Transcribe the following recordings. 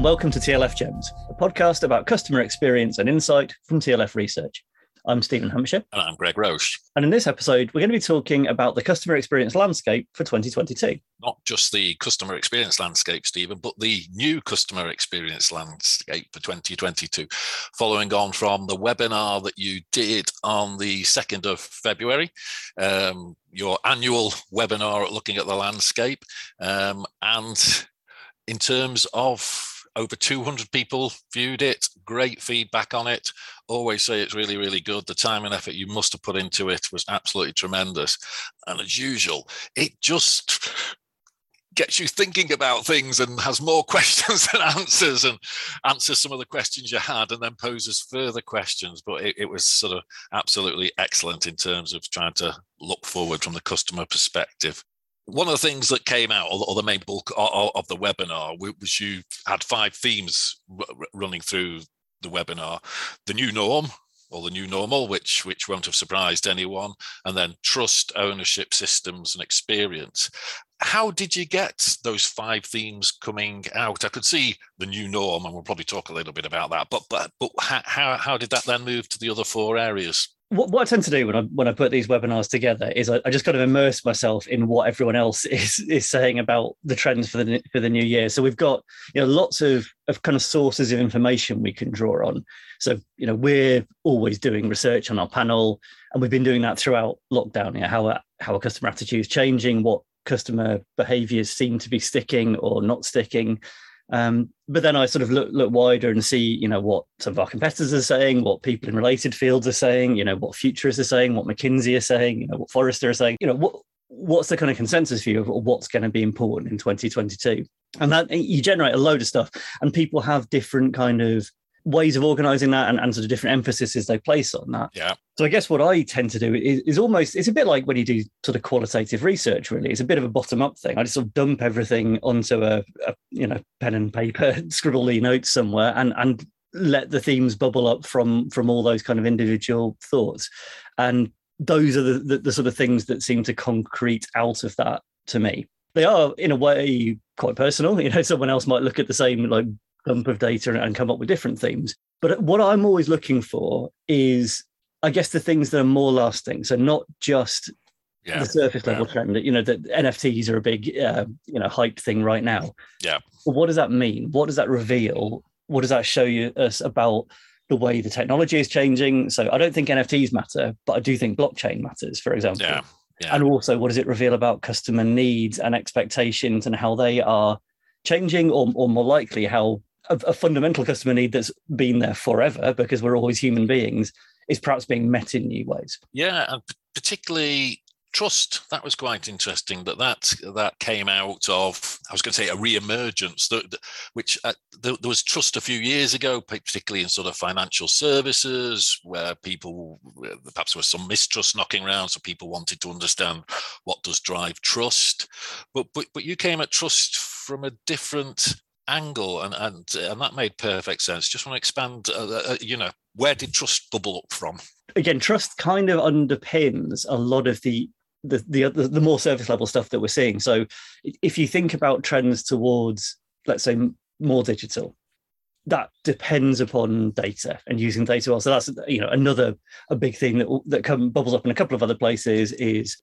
and welcome to TLF Gems, a podcast about customer experience and insight from TLF Research. I'm Stephen Hampshire. And I'm Greg Roche. And in this episode, we're going to be talking about the customer experience landscape for 2022. Not just the customer experience landscape, Stephen, but the new customer experience landscape for 2022, following on from the webinar that you did on the 2nd of February, um, your annual webinar looking at the landscape. Um, and in terms of over 200 people viewed it. Great feedback on it. Always say it's really really good. The time and effort you must have put into it was absolutely tremendous. And as usual it just gets you thinking about things and has more questions than answers and answers some of the questions you had and then poses further questions. But it, it was sort of absolutely excellent in terms of trying to look forward from the customer perspective one of the things that came out, or the main bulk of the webinar, was you had five themes running through the webinar: the new norm, or the new normal, which which won't have surprised anyone, and then trust, ownership, systems, and experience. How did you get those five themes coming out? I could see the new norm, and we'll probably talk a little bit about that. But but but how how did that then move to the other four areas? What, what I tend to do when I when I put these webinars together is I, I, just kind of immerse myself in what everyone else is is saying about the trends for the for the new year. So we've got you know lots of of kind of sources of information we can draw on. So you know we're always doing research on our panel, and we've been doing that throughout lockdown. You know, how how a customer attitude is changing, what customer behaviors seem to be sticking or not sticking. Um, but then I sort of look look wider and see, you know, what some of our competitors are saying, what people in related fields are saying, you know, what futurists are saying, what McKinsey are saying, you know, what Forrester are saying, you know, what what's the kind of consensus view of what's going to be important in 2022 and that you generate a load of stuff and people have different kind of ways of organizing that and, and sort of different emphases they place on that. Yeah. So I guess what I tend to do is, is almost it's a bit like when you do sort of qualitative research, really. It's a bit of a bottom-up thing. I just sort of dump everything onto a, a you know, pen and paper, scribble the notes somewhere and and let the themes bubble up from from all those kind of individual thoughts. And those are the, the, the sort of things that seem to concrete out of that to me they are in a way quite personal. You know, someone else might look at the same like dump of data and come up with different themes. But what I'm always looking for is, I guess, the things that are more lasting. So not just yeah. the surface level yeah. trend. You know, that NFTs are a big, uh, you know, hype thing right now. Yeah. What does that mean? What does that reveal? What does that show you us about the way the technology is changing? So I don't think NFTs matter, but I do think blockchain matters, for example. Yeah. Yeah. And also, what does it reveal about customer needs and expectations and how they are changing, or, or more likely, how a, a fundamental customer need that's been there forever because we're always human beings is perhaps being met in new ways. Yeah, and particularly trust that was quite interesting that that that came out of i was going to say a re-emergence that, which uh, there, there, was trust a few years ago particularly in sort of financial services where people perhaps there was some mistrust knocking around so people wanted to understand what does drive trust but but, but you came at trust from a different angle, and and and that made perfect sense. Just want to expand. Uh, uh, uh, you know, where did trust bubble up from? Again, trust kind of underpins a lot of the the, the the more service level stuff that we're seeing. So, if you think about trends towards, let's say, more digital, that depends upon data and using data well. So that's you know another a big thing that that come, bubbles up in a couple of other places is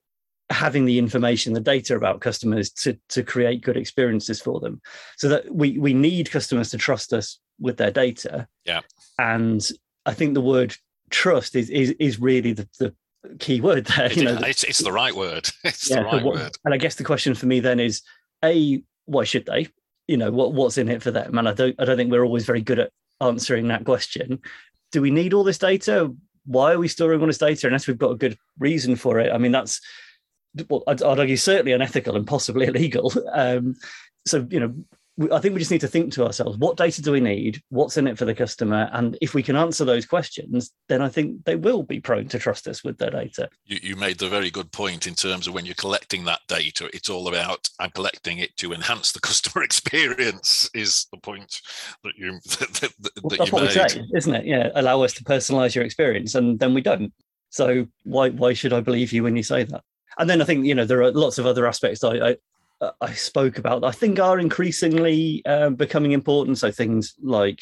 having the information, the data about customers to to create good experiences for them. So that we we need customers to trust us with their data. Yeah. And I think the word trust is is is really the, the key word there. you know, it's, it's the right word. It's yeah, the right what, word. And I guess the question for me then is, a why should they? You know, what what's in it for them? And I don't I don't think we're always very good at answering that question. Do we need all this data? Why are we storing all this data unless we've got a good reason for it? I mean, that's well, I'd, I'd, argue certainly unethical and possibly illegal. Um, so, you know, I think we just need to think to ourselves, what data do we need? What's in it for the customer? And if we can answer those questions, then I think they will be prone to trust us with their data. You, you made the very good point in terms of when you're collecting that data, it's all about I'm collecting it to enhance the customer experience. Is the point that you that, that, that That's you what made. we say, isn't it? Yeah, allow us to personalize your experience, and then we don't. So why why should I believe you when you say that? And then I think you know there are lots of other aspects I, I, I spoke about, I think are increasingly uh, becoming important. So things like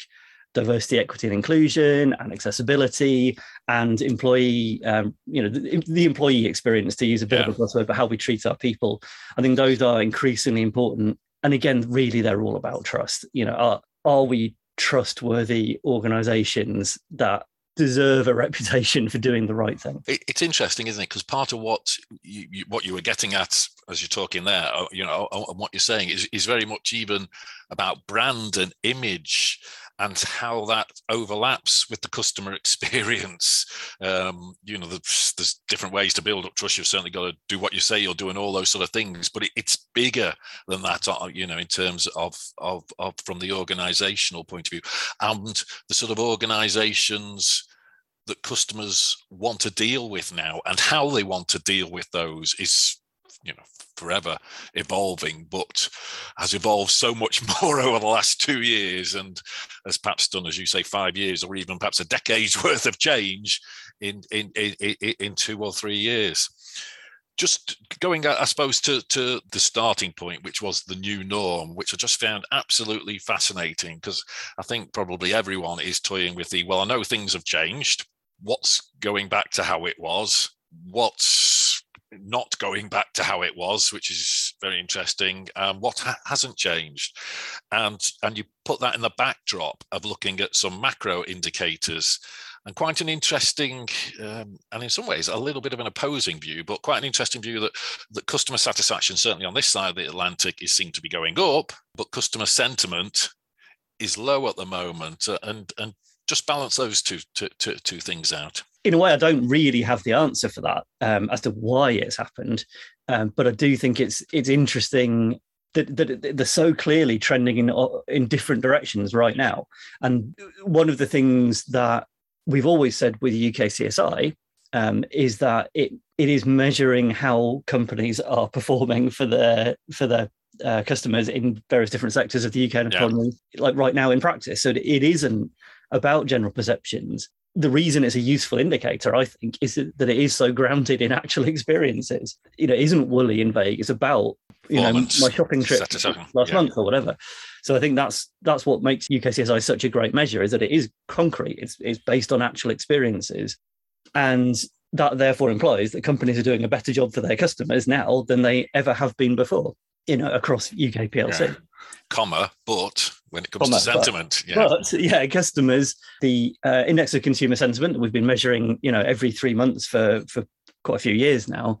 diversity, equity, and inclusion, and accessibility, and employee, um, you know, the, the, employee experience, to use a bit yeah. of a buzzword, but how we treat our people. I think those are increasingly important. And again, really, they're all about trust. You know, are are we trustworthy organizations that deserve a reputation for doing the right thing. It's interesting, isn't it? Because part of what you, you, what you were getting at as you're talking there, uh, you know, and what you're saying is is very much even about brand and image and how that overlaps with the customer experience. Um, you know, there's, there's, different ways to build up trust. You've certainly got to do what you say you're doing, all those sort of things. But it, it's bigger than that. Uh, you know, in terms of of, of from the organisational point of view, and the sort of organisations that customers want to deal with now and how they want to deal with those is you know forever evolving but has evolved so much more over the last two years and has perhaps done as you say five years or even perhaps a decade's worth of change in in in, in two or three years. Just going i suppose to, to the starting point which was the new norm which i just found absolutely fascinating because i think probably everyone is toying with the well i know things have changed. What's going back to how it was? What's not going back to how it was, which is very interesting. Um, what ha- hasn't changed, and and you put that in the backdrop of looking at some macro indicators, and quite an interesting, um, and in some ways a little bit of an opposing view, but quite an interesting view that that customer satisfaction, certainly on this side of the Atlantic, is seen to be going up, but customer sentiment is low at the moment, uh, and and just balance those two, two, two, two things out in a way, I don't really have the answer for that um, as to why it's happened, um, but I do think it's it's interesting that, that they're so clearly trending in in different directions right now. And one of the things that we've always said with UK CSI um, is that it it is measuring how companies are performing for their for their uh, customers in various different sectors of the UK economy, yeah. like right now in practice. So it isn't about general perceptions the reason it's a useful indicator, I think, is that it is so grounded in actual experiences. You know, it isn't woolly and vague. It's about you know my shopping trip last yeah. month or whatever. So I think that's that's what makes UKCSI such a great measure is that it is concrete. It's it's based on actual experiences, and that therefore implies that companies are doing a better job for their customers now than they ever have been before. You know, across UK PLC. Yeah. Comma, but when it comes to sentiment. But, yeah. But yeah, customers, the uh, index of consumer sentiment that we've been measuring, you know, every three months for for quite a few years now,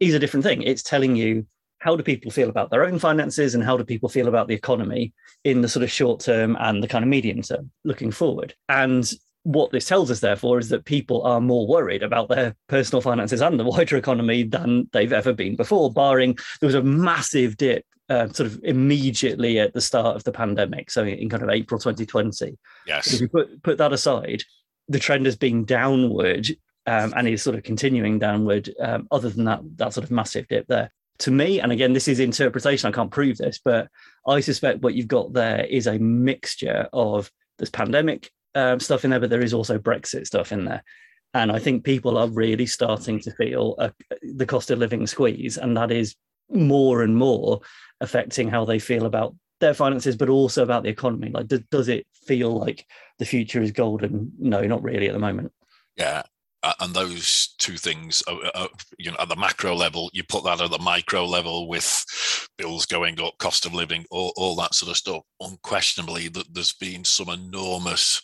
is a different thing. It's telling you how do people feel about their own finances and how do people feel about the economy in the sort of short term and the kind of medium term looking forward. And what this tells us, therefore, is that people are more worried about their personal finances and the wider economy than they've ever been before, barring there was a massive dip uh, sort of immediately at the start of the pandemic, so in kind of April 2020. Yes. If you put put that aside, the trend has been downward um, and is sort of continuing downward. Um, other than that, that sort of massive dip there. To me, and again, this is interpretation. I can't prove this, but I suspect what you've got there is a mixture of this pandemic um, stuff in there, but there is also Brexit stuff in there. And I think people are really starting to feel a, the cost of living squeeze, and that is more and more affecting how they feel about their finances, but also about the economy. Like, does, does it feel like the future is golden? No, not really at the moment. Yeah. Uh, and those two things, uh, uh, you know, at the macro level, you put that at the micro level with bills going up, cost of living, all, all that sort of stuff. Unquestionably, that there's been some enormous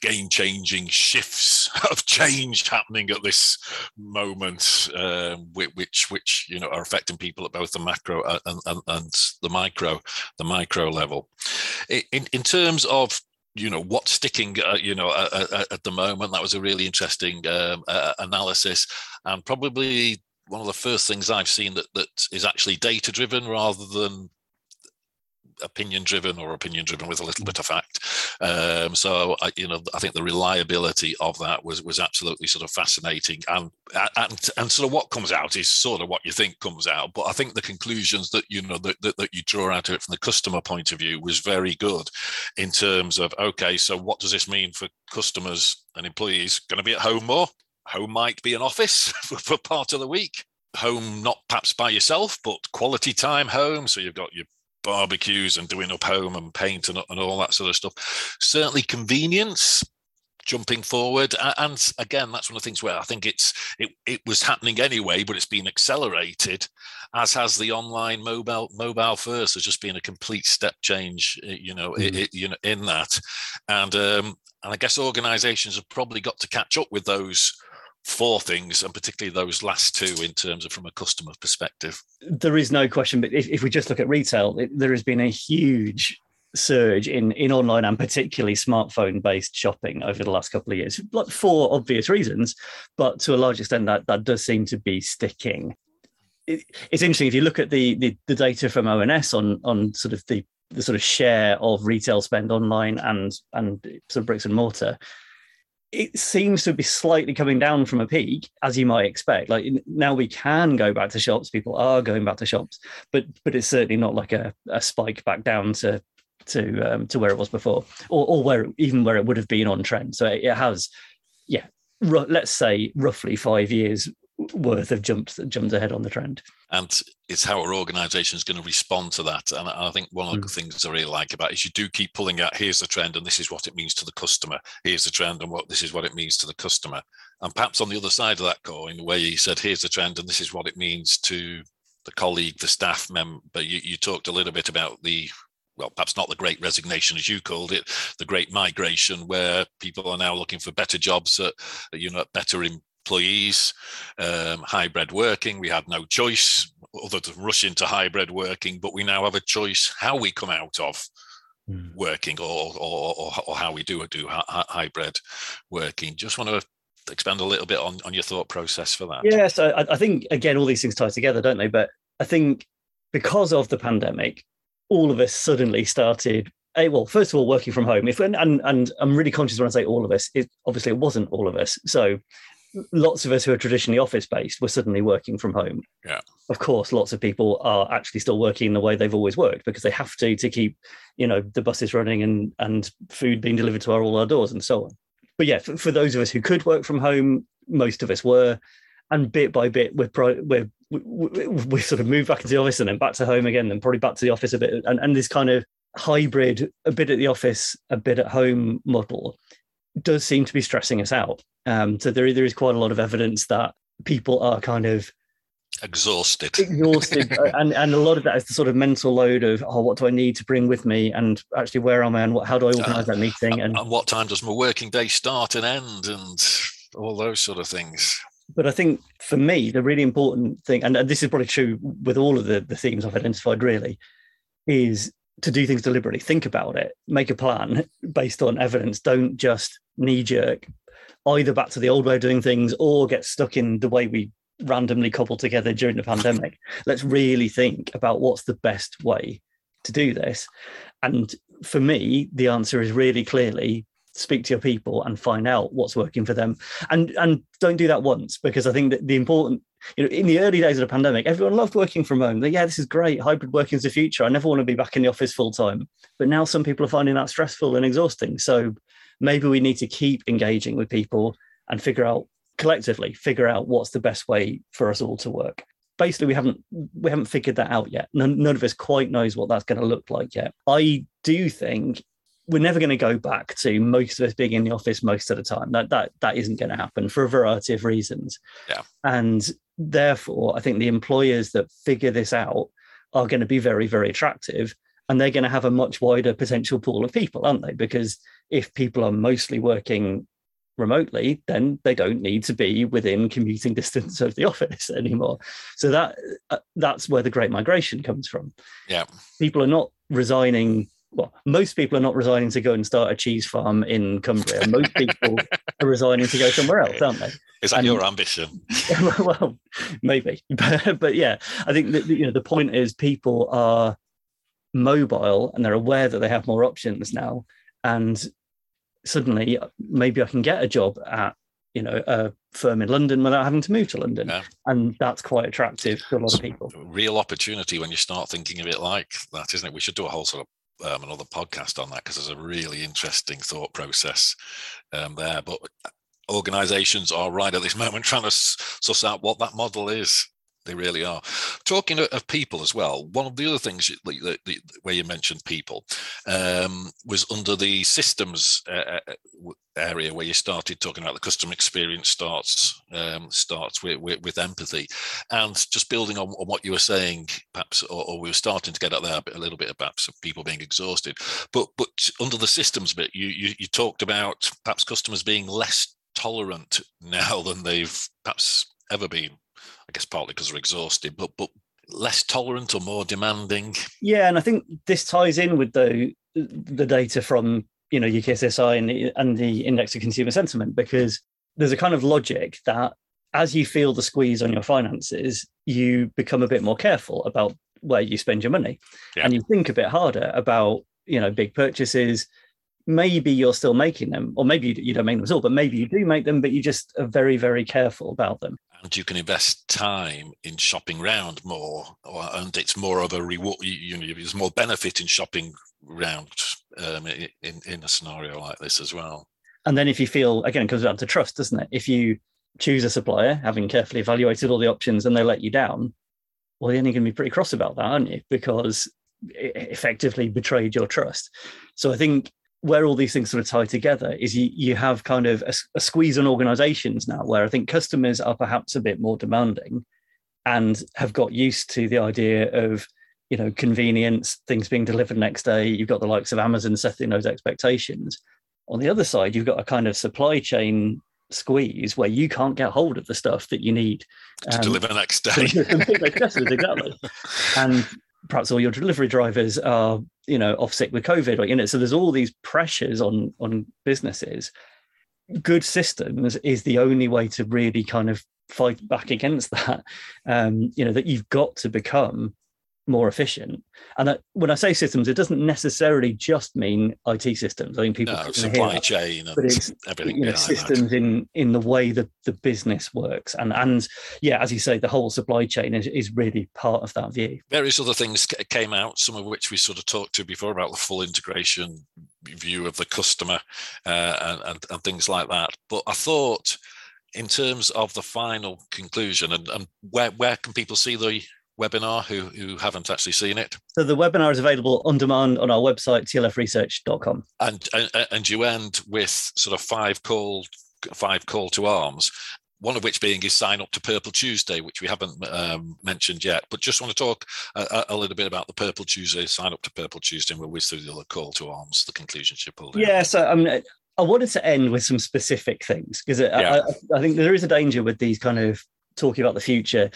game changing shifts of change happening at this moment, um, which which you know are affecting people at both the macro and, and, and the micro the micro level. In in terms of you know what's sticking uh, you know uh, uh, at the moment that was a really interesting um, uh, analysis and probably one of the first things i've seen that that is actually data driven rather than opinion driven or opinion driven with a little bit of fact. Um, so I, you know, I think the reliability of that was was absolutely sort of fascinating, and and and sort of what comes out is sort of what you think comes out. But I think the conclusions that you know that, that, that you draw out of it from the customer point of view was very good, in terms of okay, so what does this mean for customers and employees? Going to be at home more? Home might be an office for part of the week home, not perhaps by yourself, but quality time home. So you've got your barbecues and doing up home and paint and, and all that sort of stuff. Certainly convenience, jumping forward. And again, that's one of the things where I think it's it, it was happening anyway, but it's been accelerated, as has the online mobile mobile first. has just been a complete step change, eh, you know, mm-hmm. it, you know, in that. And um, and I guess organisations have probably got to catch up with those four things, and particularly those last two in terms of from a customer perspective. There is no question, but if, if we just look at retail, it, there has been a huge surge in in online and particularly smartphone based shopping over the last couple of years like for obvious reasons but to a large extent that that does seem to be sticking it, it's interesting if you look at the, the the data from ONS on on sort of the the sort of share of retail spend online and and sort of bricks and mortar it seems to be slightly coming down from a peak, as you might expect. Like now we can go back to shops, people are going back to shops, but but it's certainly not like a, a spike back down to to um, to where it was before, or or where even where it would have been on trend. So it, it has, yeah, let's say roughly five years worth of jumps jumped ahead on the trend. And it's how our organisation is going to respond to that. And I think one of the mm. things I really like about it is you do keep pulling out here's the trend and this is what it means to the customer. Here's the trend and what this is what it means to the customer. And perhaps on the other side of that coin, where you said here's the trend and this is what it means to the colleague, the staff member, you, you talked a little bit about the well, perhaps not the great resignation as you called it, the great migration, where people are now looking for better jobs at, you know, better employees, um, hybrid working. We had no choice other than rush into hybrid working, but we now have a choice how we come out of mm. working or, or, or, or, how we do do hybrid working. Just want to expand a little bit on, on your thought process for that. Yes, so I, I think again all these things tie together, don't they? But I think because of the pandemic, all of us suddenly started well, first of all, working from home. If and and I'm really conscious when I say all of us, it obviously it wasn't all of us. So lots of us who are traditionally office based were suddenly working from home. Yeah. Of course, lots of people are actually still working the way they've always worked because they have to to keep, you know, the buses running and and food being delivered to our, all our doors and so on. But yeah, for, for those of us who could work from home, most of us were, and bit by bit, we're pro- we're we, we, we sort of moved back into the office and then back to home again, then probably back to the office a bit, and, and this kind of hybrid, a bit at the office, a bit at home model does seem to be stressing us out. Um, so there, there is quite a lot of evidence that people are kind of exhausted. Exhausted. And and a lot of that is the sort of mental load of oh what do i need to bring with me? And actually where am i? And what how do i organize uh, that meeting? and, and what time does my working day start and end? And all those sort of things. But i think for me the really important thing and this is probably true with all of the, the themes i've identified really is to do things deliberately. Think about it, make a plan based on evidence. Don't just knee jerk either back to the old way of doing things or get stuck in the way we randomly cobbled together during the pandemic. Let's really think about what's the best way to do this. And for me, the answer is really clearly speak to your people and find out what's working for them. And and don't do that once because I think that the important you know, in the early days of the pandemic, everyone loved working from home. They, yeah, this is great. Hybrid working is the future. I never want to be back in the office full time. But now some people are finding that stressful and exhausting. So maybe we need to keep engaging with people and figure out collectively, figure out what's the best way for us all to work. Basically, we haven't we haven't figured that out yet. None, none of us quite knows what that's going to look like yet. I do think we're never going to go back to most of us being in the office most of the time. That that that isn't going to happen for a variety of reasons. Yeah. And therefore, I think the employers that figure this out are going to be very, very attractive. And they're going to have a much wider potential pool of people, aren't they? Because if people are mostly working remotely, then they don't need to be within commuting distance of the office anymore. So that uh, that's where the great migration comes from. Yeah. People are not resigning well, most people are not resigning to go and start a cheese farm in Cumbria. Most people are resigning to go somewhere else, aren't they? Is that and, your ambition? well, maybe, but, but yeah, I think that you know the point is people are mobile and they're aware that they have more options now, and suddenly maybe I can get a job at you know a firm in London without having to move to London, yeah. and that's quite attractive to a lot of people. Real opportunity when you start thinking of it like that, isn't it? We should do a whole sort of um, another podcast on that because there's a really interesting thought process um, there. But organizations are right at this moment trying to suss out what that model is. They really are. Talking of people as well, one of the other things that, that, where you mentioned people um, was under the systems uh, uh area where you started talking about the customer experience starts um, starts with, with, with, empathy, and just building on, on, what you were saying, perhaps, or, or, we were starting to get out there a little bit about people being exhausted. But but under the systems bit, you, you you talked about perhaps customers being less tolerant now than they've perhaps ever been. I guess partly because they're exhausted, but but less tolerant or more demanding. Yeah, and I think this ties in with the the data from you know UKCSI and the, and the index of consumer sentiment because there's a kind of logic that as you feel the squeeze on your finances, you become a bit more careful about where you spend your money, yeah. and you think a bit harder about you know big purchases. Maybe you're still making them, or maybe you don't make them at all, but maybe you do make them, but you just are very, very careful about them and you can invest time in shopping round more, or, and it's more of a reward. You know, there's more benefit in shopping round um, in in a scenario like this as well. And then if you feel again, it comes down to trust, doesn't it? If you choose a supplier, having carefully evaluated all the options, and they let you down, well, you're only going to be pretty cross about that, aren't you? Because it effectively betrayed your trust. So I think where all these things sort of tie together is you you have kind of a, a, squeeze on organizations now where i think customers are perhaps a bit more demanding and have got used to the idea of you know convenience things being delivered next day you've got the likes of amazon setting those expectations. On the other side you've got a kind of supply chain squeeze where you can't get hold of the stuff that you need to um, deliver next day. exactly. And perhaps all your delivery drivers are you know off sick with covid or you know so there's all these pressures on on businesses. Good systems is the only way to really kind of fight back against that um you know that you've got to become more efficient. And that, when I say systems, it doesn't necessarily just mean IT systems. I mean, people no, supply chain, but it's everything. You know, systems that. in in the way that the business works, and and yeah, as you say, the whole supply chain is, is really part of that view. Various other things came out, some of which we sort of talked to before about the full integration view of the customer uh, and, and, and things like that. But I thought in terms of the final conclusion and, and where, where can people see the webinar who, who haven't actually seen it? So the webinar is available on demand on our website, tlfresearch.com. And, and, and you end with sort of five call, five call to arms one of which being is sign up to Purple Tuesday, which we haven't um, mentioned yet. But just want to talk a, a, little bit about the Purple Tuesday, sign up to Purple Tuesday, and we'll whiz through the other call to arms, the conclusion she pulled. Yeah, so I mean, I wanted to end with some specific things because yeah. I, I, think there is a danger with these kind of talking about the future,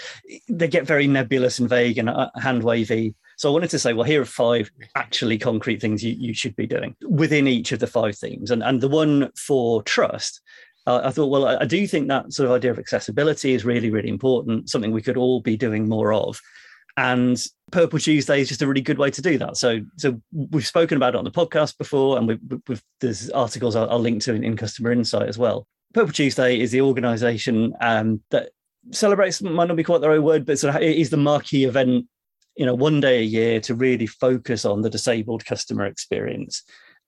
they get very nebulous and vague and uh, hand wavy. So I wanted to say, well, here are five actually concrete things you, you should be doing within each of the five themes. And, and the one for trust, uh, I thought, well, I, do think that sort of idea of accessibility is really, really important, something we could all be doing more of. And Purple Tuesday is just a really good way to do that. So, so we've spoken about it on the podcast before, and we've, we've, there's articles I'll, I'll link to in, in, Customer Insight as well. Purple Tuesday is the organisation um, that celebrates might not be quite the right word, but sort of it is the marquee event, you know, one day a year to really focus on the disabled customer experience.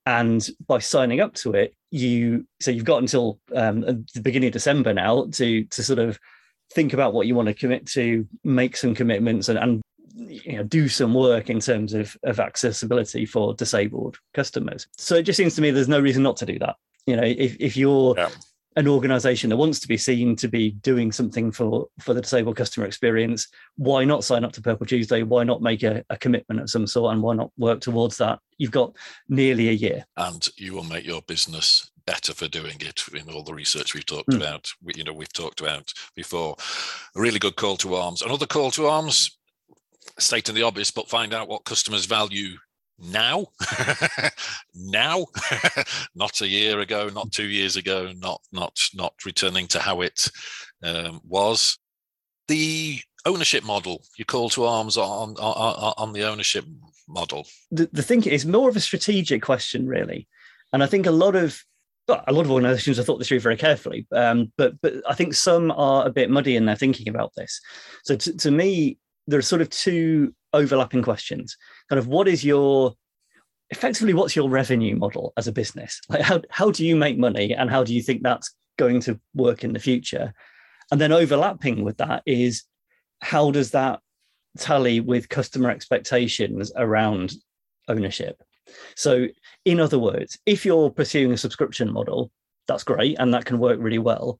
And by signing up to it, you so you've got until um, the beginning of December now to to sort of think about what you want to commit to, make some commitments, and, and you know do some work in terms of of accessibility for disabled customers. So it just seems to me there's no reason not to do that. You know, if if you're yeah an organization that wants to be seen to be doing something for for the disabled customer experience why not sign up to purple tuesday? Why not make a, a, commitment of some sort and why not work towards that? You've got nearly a year. And you will make your business better for doing it in all the research we've talked mm. about you know we've talked about before. A really good call to arms. Another call to arms stating the obvious but find out what customers value now? Now? Not a year ago not two years ago not not not returning to how it um, was. The ownership model you call to arms on on, on the ownership model. The, the thing is more of a strategic question really. And i think a lot of a lot of organizations have thought this through very carefully um, but but i think some are a bit muddy in their thinking about this. So to, to me there are sort of two overlapping questions. Kind of what is your effectively what's your revenue model as a business? Like how how do you make money and how do you think that's going to work in the future? And then overlapping with that is how does that tally with customer expectations around ownership? So, in other words, if you're pursuing a subscription model, that's great and that can work really well.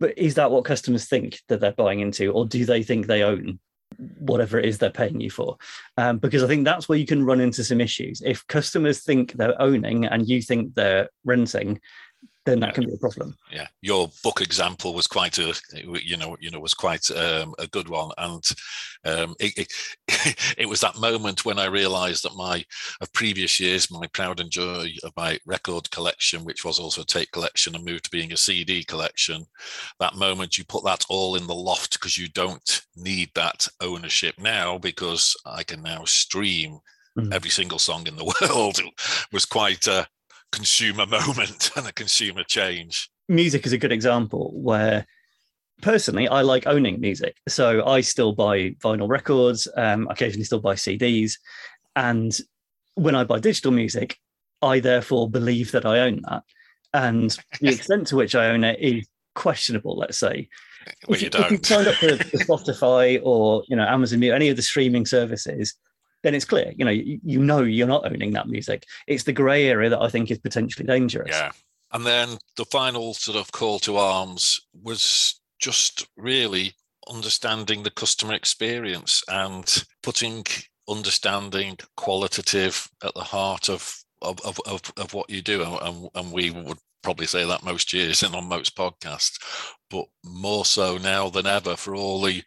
But is that what customers think that they're buying into, or do they think they own whatever it is they're paying you for? Um, because I think that's where you can run into some issues. If customers think they're owning and you think they're renting, then that can be a problem. Yeah, your book example was quite a, you know, you know, was quite um, a good one, and um, it, it, it, was that moment when I realised that my of previous years, my proud and joy of my record collection, which was also a tape collection, and moved to being a CD collection. That moment, you put that all in the loft because you don't need that ownership now because I can now stream mm. every single song in the world was quite a, consumer moment and a consumer change. Music is a good example where personally I like owning music. So I still buy vinyl records, um, occasionally still buy CDs. And when I buy digital music, I therefore believe that I own that. And the extent to which I own it is questionable, let's say. Well, if, you, don't. if you signed up for Spotify or you know Amazon Music, any of the streaming services, then it's clear. You know, you, you know you're not owning that music. It's the grey area that I think is potentially dangerous. Yeah. And then the final sort of call to arms was just really understanding the customer experience and putting understanding qualitative at the heart of of, of, of, of what you do. And, and we would probably say that most years and on most podcasts, but more so now than ever for all the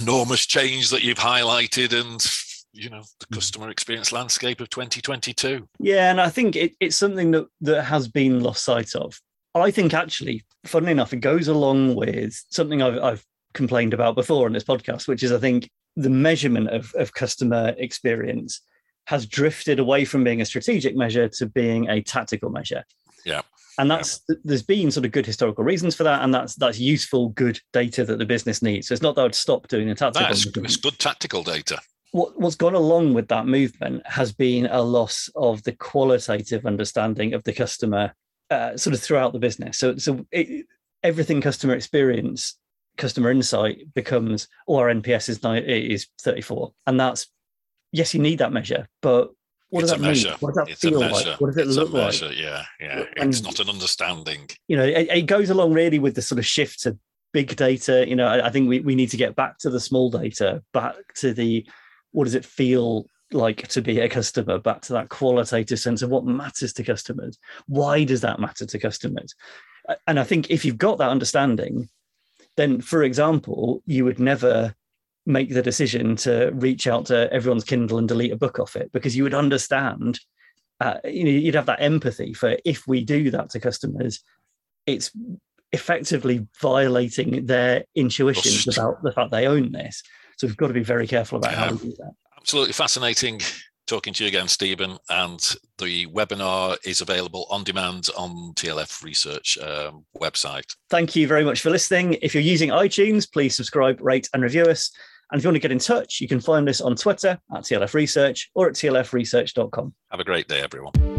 enormous change that you've highlighted and you know the hmm. customer experience landscape of 2022 yeah and i think it, it's something that that has been lost sight of. I think actually funnily enough it goes along with something i've, I've complained about before on this podcast which is i think the measurement of, of customer experience has drifted away from being a strategic measure to being a tactical measure. Yeah. And that's yeah. there's been sort of good historical reasons for that and that's that's useful good data that the business needs. So it's not that i'd stop doing the tactical that's it's good tactical data what, what's gone along with that movement has been a loss of the qualitative understanding of the customer uh, sort of throughout the business. So, so it, everything customer experience, customer insight becomes, or oh, our NPS is, is 34. And that's, yes, you need that measure, but what it's does that mean? What does that it's feel like? What does it it's look like? Yeah, yeah. And, it's not an understanding. You know, it, it, goes along really with the sort of shift to big data. You know, I, I think we, we need to get back to the small data, back to the what does it feel like to be a customer? Back to that qualitative sense of what matters to customers. Why does that matter to customers? And i think if you've got that understanding then for example you would never make the decision to reach out to everyone's kindle and delete a book off it because you would understand uh, you know you'd have that empathy for if we do that to customers it's effectively violating their intuitions about the fact they own this so we've got to be very careful about how we do that. Absolutely fascinating talking to you again, Stephen. And the webinar is available on demand on TLF Research um, website. Thank you very much for listening. If you're using iTunes, please subscribe, rate, and review us. And if you want to get in touch, you can find us on Twitter at TLF Research or at tlfresearch.com. Have a great day, everyone.